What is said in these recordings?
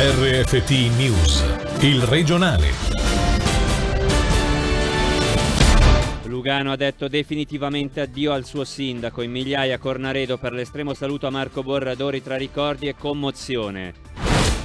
RFT News, il regionale. Lugano ha detto definitivamente addio al suo sindaco in migliaia Cornaredo per l'estremo saluto a Marco Borradori tra ricordi e commozione.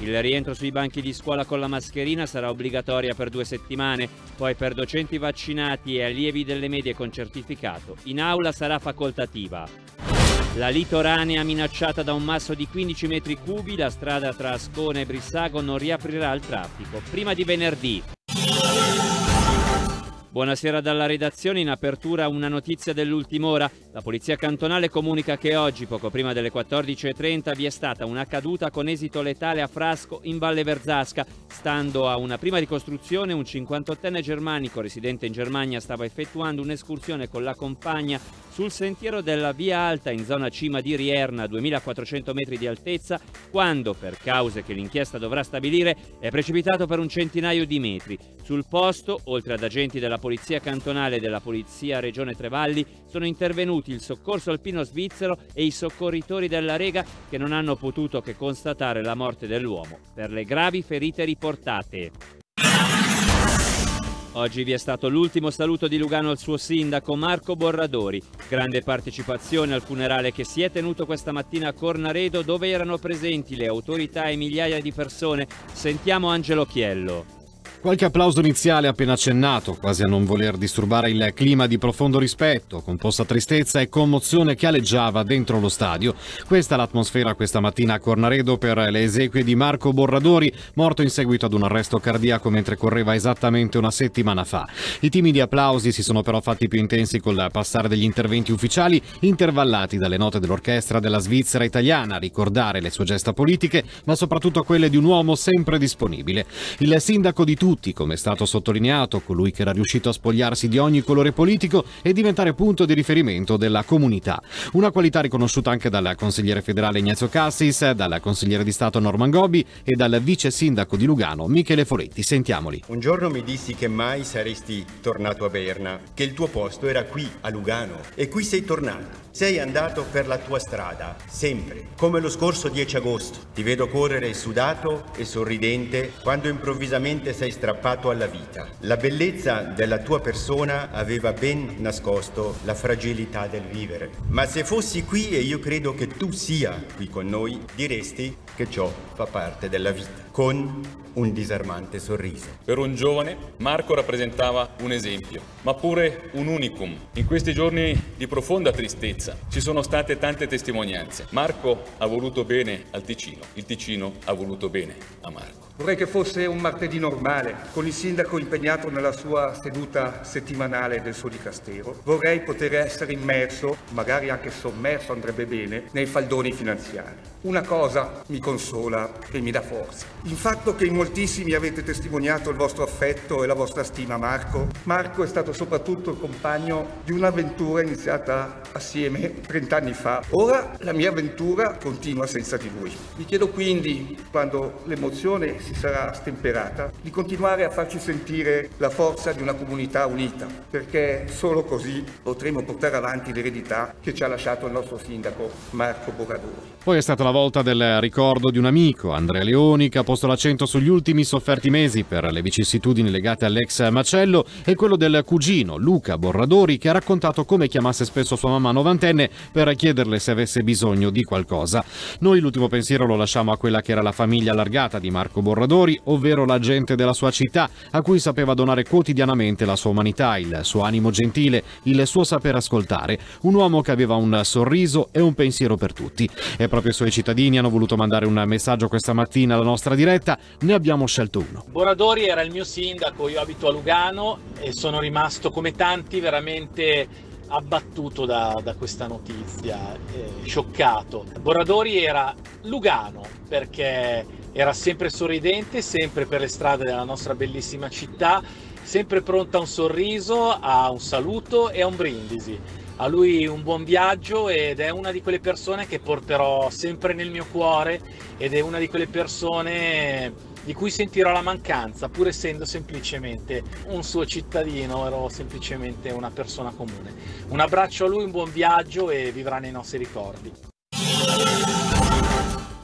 Il rientro sui banchi di scuola con la mascherina sarà obbligatoria per due settimane, poi per docenti vaccinati e allievi delle medie con certificato. In aula sarà facoltativa. La litoranea minacciata da un masso di 15 metri cubi, la strada tra Ascona e Brissago non riaprirà al traffico. Prima di venerdì. Buonasera dalla redazione, in apertura una notizia dell'ultima ora. La polizia cantonale comunica che oggi, poco prima delle 14.30, vi è stata una caduta con esito letale a Frasco in Valle Verzasca. Stando a una prima ricostruzione, un 58enne germanico residente in Germania stava effettuando un'escursione con la compagna sul sentiero della Via Alta in zona cima di Rierna, 2400 metri di altezza, quando, per cause che l'inchiesta dovrà stabilire, è precipitato per un centinaio di metri. Sul posto, oltre ad agenti della Polizia Cantonale e della Polizia Regione Trevalli, sono intervenuti il soccorso alpino svizzero e i soccorritori della Rega che non hanno potuto che constatare la morte dell'uomo per le gravi ferite riportate. Oggi vi è stato l'ultimo saluto di Lugano al suo sindaco Marco Borradori. Grande partecipazione al funerale che si è tenuto questa mattina a Cornaredo dove erano presenti le autorità e migliaia di persone. Sentiamo Angelo Chiello. Qualche applauso iniziale appena accennato, quasi a non voler disturbare il clima di profondo rispetto, composta tristezza e commozione che aleggiava dentro lo stadio. Questa è l'atmosfera questa mattina a Cornaredo per le esequie di Marco Borradori, morto in seguito ad un arresto cardiaco mentre correva esattamente una settimana fa. I timidi applausi si sono però fatti più intensi col passare degli interventi ufficiali, intervallati dalle note dell'orchestra della Svizzera italiana a ricordare le sue gesta politiche, ma soprattutto quelle di un uomo sempre disponibile. Il sindaco di tutti tutti, come è stato sottolineato, colui che era riuscito a spogliarsi di ogni colore politico e diventare punto di riferimento della comunità. Una qualità riconosciuta anche dal consigliere federale Ignazio Cassis, dal consigliere di Stato Norman Gobbi e dal vice sindaco di Lugano Michele Foletti. Sentiamoli. Un giorno mi dissi che mai saresti tornato a Berna, che il tuo posto era qui, a Lugano, e qui sei tornato. Sei andato per la tua strada, sempre, come lo scorso 10 agosto. Ti vedo correre sudato e sorridente quando improvvisamente sei strappato alla vita. La bellezza della tua persona aveva ben nascosto la fragilità del vivere. Ma se fossi qui e io credo che tu sia qui con noi, diresti che ciò fa parte della vita, con un disarmante sorriso. Per un giovane, Marco rappresentava un esempio, ma pure un unicum. In questi giorni di profonda tristezza ci sono state tante testimonianze. Marco ha voluto bene al Ticino, il Ticino ha voluto bene a Marco. Vorrei che fosse un martedì normale, con il sindaco impegnato nella sua seduta settimanale del suo dicastero. Vorrei poter essere immerso, magari anche sommerso andrebbe bene, nei faldoni finanziari. Una cosa mi consola e mi dà forza. Il fatto che in moltissimi avete testimoniato il vostro affetto e la vostra stima a Marco. Marco è stato soprattutto il compagno di un'avventura iniziata assieme 30 anni fa. Ora la mia avventura continua senza di lui. Vi chiedo quindi, quando l'emozione si sarà stemperata, di continuare a farci sentire la forza di una comunità unita, perché solo così potremo portare avanti l'eredità che ci ha lasciato il nostro sindaco Marco Bogadori. Poi è stata la volta del ricordo di un amico, Andrea Leoni, che ha posto l'accento sugli ultimi sofferti mesi per le vicissitudini legate all'ex macello e quello del cugino, Luca Borradori, che ha raccontato come chiamasse spesso sua mamma novantenne per chiederle se avesse bisogno di qualcosa. Noi l'ultimo pensiero lo lasciamo a quella che era la famiglia allargata di Marco Borradori Borradori, ovvero la gente della sua città, a cui sapeva donare quotidianamente la sua umanità, il suo animo gentile, il suo saper ascoltare. Un uomo che aveva un sorriso e un pensiero per tutti. E proprio i suoi cittadini hanno voluto mandare un messaggio questa mattina alla nostra diretta, ne abbiamo scelto uno. Borradori era il mio sindaco, io abito a Lugano e sono rimasto come tanti veramente abbattuto da, da questa notizia, eh, scioccato. Borradori era Lugano perché era sempre sorridente, sempre per le strade della nostra bellissima città, sempre pronta a un sorriso, a un saluto e a un brindisi. A lui un buon viaggio ed è una di quelle persone che porterò sempre nel mio cuore ed è una di quelle persone di cui sentirò la mancanza, pur essendo semplicemente un suo cittadino, ero semplicemente una persona comune. Un abbraccio a lui, un buon viaggio e vivrà nei nostri ricordi.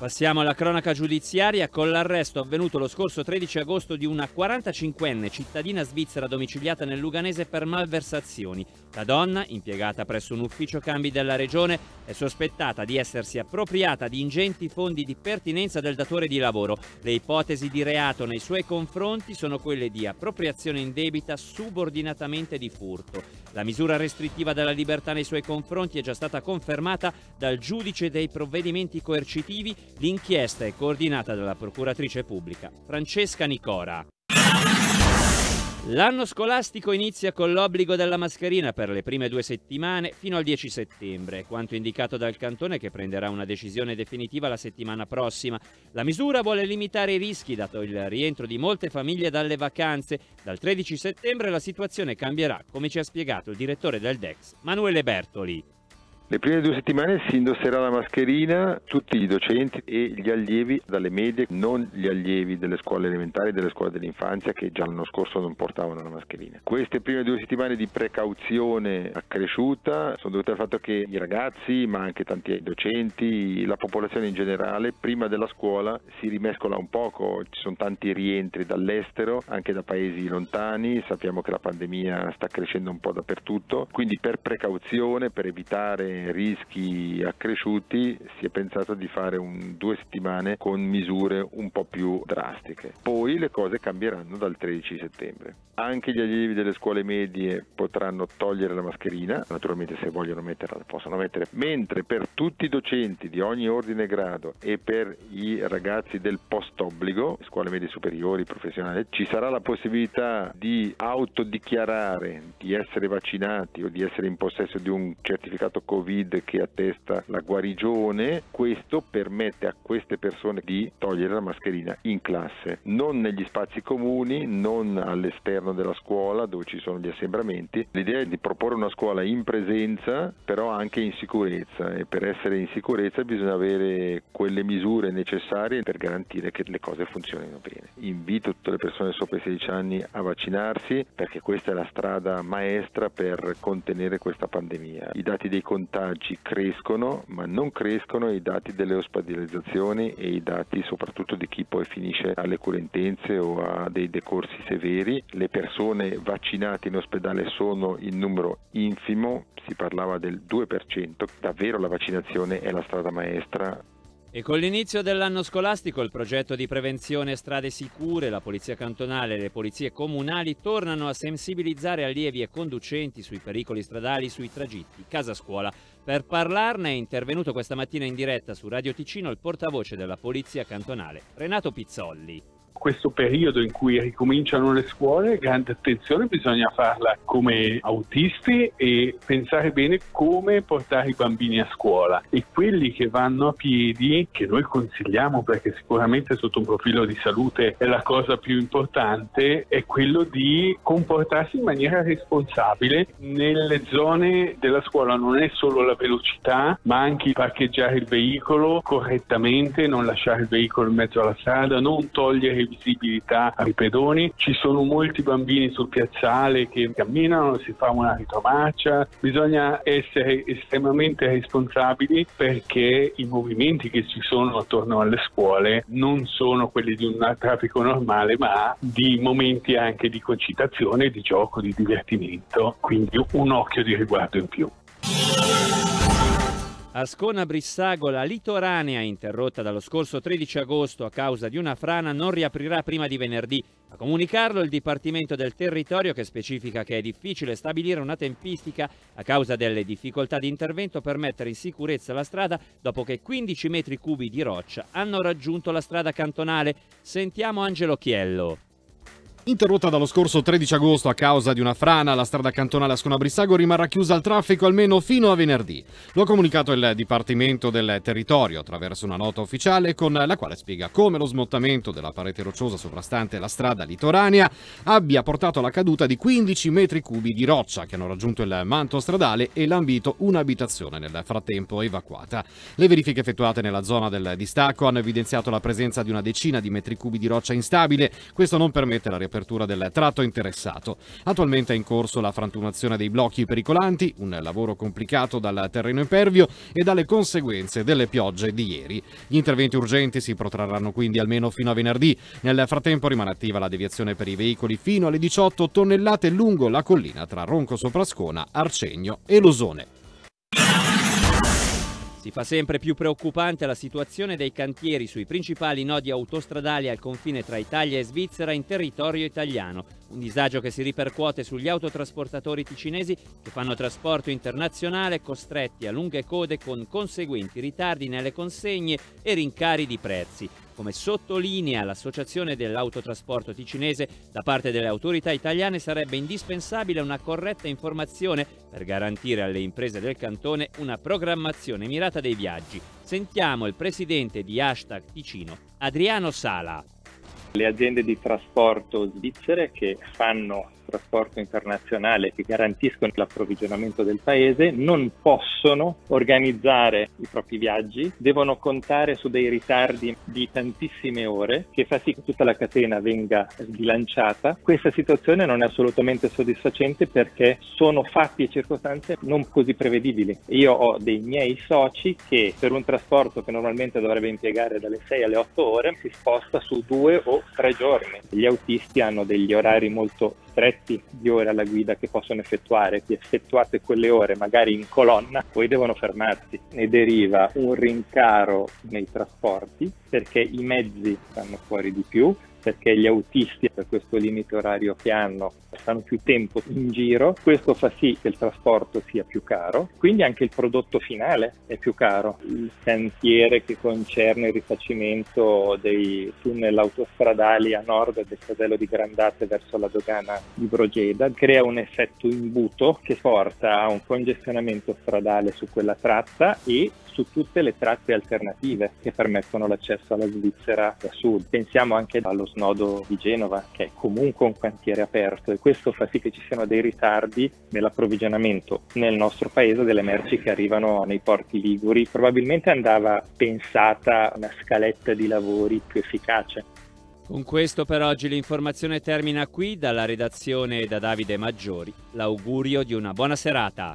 Passiamo alla cronaca giudiziaria con l'arresto avvenuto lo scorso 13 agosto di una 45enne cittadina svizzera domiciliata nel Luganese per malversazioni. La donna, impiegata presso un ufficio cambi della regione, è sospettata di essersi appropriata di ingenti fondi di pertinenza del datore di lavoro. Le ipotesi di reato nei suoi confronti sono quelle di appropriazione indebita subordinatamente di furto. La misura restrittiva della libertà nei suoi confronti è già stata confermata dal giudice dei provvedimenti coercitivi L'inchiesta è coordinata dalla procuratrice pubblica Francesca Nicora. L'anno scolastico inizia con l'obbligo della mascherina per le prime due settimane fino al 10 settembre, quanto indicato dal Cantone che prenderà una decisione definitiva la settimana prossima. La misura vuole limitare i rischi dato il rientro di molte famiglie dalle vacanze. Dal 13 settembre la situazione cambierà, come ci ha spiegato il direttore del DEX, Manuele Bertoli. Le prime due settimane si indosserà la mascherina tutti i docenti e gli allievi dalle medie, non gli allievi delle scuole elementari e delle scuole dell'infanzia che già l'anno scorso non portavano la mascherina. Queste prime due settimane di precauzione accresciuta sono dovute al fatto che i ragazzi, ma anche tanti docenti, la popolazione in generale, prima della scuola si rimescola un poco, ci sono tanti rientri dall'estero, anche da paesi lontani, sappiamo che la pandemia sta crescendo un po' dappertutto, quindi per precauzione, per evitare rischi accresciuti si è pensato di fare un, due settimane con misure un po' più drastiche. Poi le cose cambieranno dal 13 settembre. Anche gli allievi delle scuole medie potranno togliere la mascherina, naturalmente se vogliono metterla la possono mettere, mentre per tutti i docenti di ogni ordine e grado e per i ragazzi del post obbligo, scuole medie superiori, professionali, ci sarà la possibilità di autodichiarare di essere vaccinati o di essere in possesso di un certificato Covid Covid che attesta la guarigione, questo permette a queste persone di togliere la mascherina in classe, non negli spazi comuni, non all'esterno della scuola dove ci sono gli assembramenti. L'idea è di proporre una scuola in presenza, però anche in sicurezza e per essere in sicurezza bisogna avere quelle misure necessarie per garantire che le cose funzionino bene. Invito tutte le persone sopra i 16 anni a vaccinarsi perché questa è la strada maestra per contenere questa pandemia. I dati dei contagi contagi crescono, ma non crescono i dati delle ospedalizzazioni e i dati soprattutto di chi poi finisce alle curentenze o a dei decorsi severi. Le persone vaccinate in ospedale sono in numero infimo, si parlava del 2%, davvero la vaccinazione è la strada maestra e con l'inizio dell'anno scolastico il progetto di prevenzione strade sicure, la Polizia Cantonale e le polizie comunali tornano a sensibilizzare allievi e conducenti sui pericoli stradali sui tragitti casa-scuola. Per parlarne è intervenuto questa mattina in diretta su Radio Ticino il portavoce della Polizia Cantonale, Renato Pizzolli questo periodo in cui ricominciano le scuole, grande attenzione, bisogna farla come autisti e pensare bene come portare i bambini a scuola. E quelli che vanno a piedi, che noi consigliamo perché sicuramente sotto un profilo di salute è la cosa più importante, è quello di comportarsi in maniera responsabile nelle zone della scuola. Non è solo la velocità, ma anche parcheggiare il veicolo correttamente, non lasciare il veicolo in mezzo alla strada, non togliere il visibilità ai pedoni. Ci sono molti bambini sul piazzale che camminano, si fa una ritromarcia. Bisogna essere estremamente responsabili perché i movimenti che ci sono attorno alle scuole non sono quelli di un traffico normale, ma di momenti anche di concitazione, di gioco, di divertimento. Quindi un occhio di riguardo in più. Ascona Brissago, la litoranea interrotta dallo scorso 13 agosto a causa di una frana, non riaprirà prima di venerdì. A comunicarlo il Dipartimento del Territorio che specifica che è difficile stabilire una tempistica a causa delle difficoltà di intervento per mettere in sicurezza la strada dopo che 15 metri cubi di roccia hanno raggiunto la strada cantonale. Sentiamo Angelo Chiello. Interrotta dallo scorso 13 agosto a causa di una frana, la strada cantonale Ascona-Brissago rimarrà chiusa al traffico almeno fino a venerdì. Lo ha comunicato il Dipartimento del Territorio attraverso una nota ufficiale con la quale spiega come lo smottamento della parete rocciosa sovrastante la strada litoranea abbia portato alla caduta di 15 metri cubi di roccia che hanno raggiunto il manto stradale e lambito un'abitazione nel frattempo evacuata. Le verifiche effettuate nella zona del distacco hanno evidenziato la presenza di una decina di metri cubi di roccia instabile. Questo non permette la riapertura riapertura del tratto interessato. Attualmente è in corso la frantumazione dei blocchi pericolanti, un lavoro complicato dal terreno impervio e dalle conseguenze delle piogge di ieri. Gli interventi urgenti si protrarranno quindi almeno fino a venerdì. Nel frattempo rimane attiva la deviazione per i veicoli fino alle 18 tonnellate lungo la collina tra Ronco Soprascona, Arcegno e Losone. Si fa sempre più preoccupante la situazione dei cantieri sui principali nodi autostradali al confine tra Italia e Svizzera in territorio italiano. Un disagio che si ripercuote sugli autotrasportatori ticinesi che fanno trasporto internazionale costretti a lunghe code con conseguenti ritardi nelle consegne e rincari di prezzi. Come sottolinea l'Associazione dell'Autotrasporto Ticinese, da parte delle autorità italiane sarebbe indispensabile una corretta informazione per garantire alle imprese del cantone una programmazione mirata dei viaggi. Sentiamo il presidente di Hashtag Ticino, Adriano Sala. Le aziende di trasporto svizzere che fanno trasporto internazionale che garantiscono l'approvvigionamento del paese non possono organizzare i propri viaggi, devono contare su dei ritardi di tantissime ore che fa sì che tutta la catena venga sbilanciata. Questa situazione non è assolutamente soddisfacente perché sono fatti e circostanze non così prevedibili. Io ho dei miei soci che per un trasporto che normalmente dovrebbe impiegare dalle 6 alle 8 ore si sposta su due o tre giorni. Gli autisti hanno degli orari molto stretti di ore alla guida che possono effettuare, che effettuate quelle ore magari in colonna, poi devono fermarsi. Ne deriva un rincaro nei trasporti perché i mezzi stanno fuori di più, perché gli autisti per questo limite orario che hanno stanno più tempo in giro, questo fa sì che il trasporto sia più caro, quindi anche il prodotto finale è più caro. Il cantiere che concerne il rifacimento dei tunnel autostradali a nord del casello di Grandate verso la dogana di Brogeda crea un effetto imbuto che porta a un congestionamento stradale su quella tratta e su tutte le tratte alternative che permettono l'accesso alla Svizzera da sud. Pensiamo anche allo snodo di Genova, che è comunque un cantiere aperto e questo fa sì che ci siano dei ritardi nell'approvvigionamento nel nostro paese delle merci che arrivano nei porti liguri. Probabilmente andava pensata una scaletta di lavori più efficace. Con questo per oggi l'informazione termina qui dalla redazione da Davide Maggiori. L'augurio di una buona serata.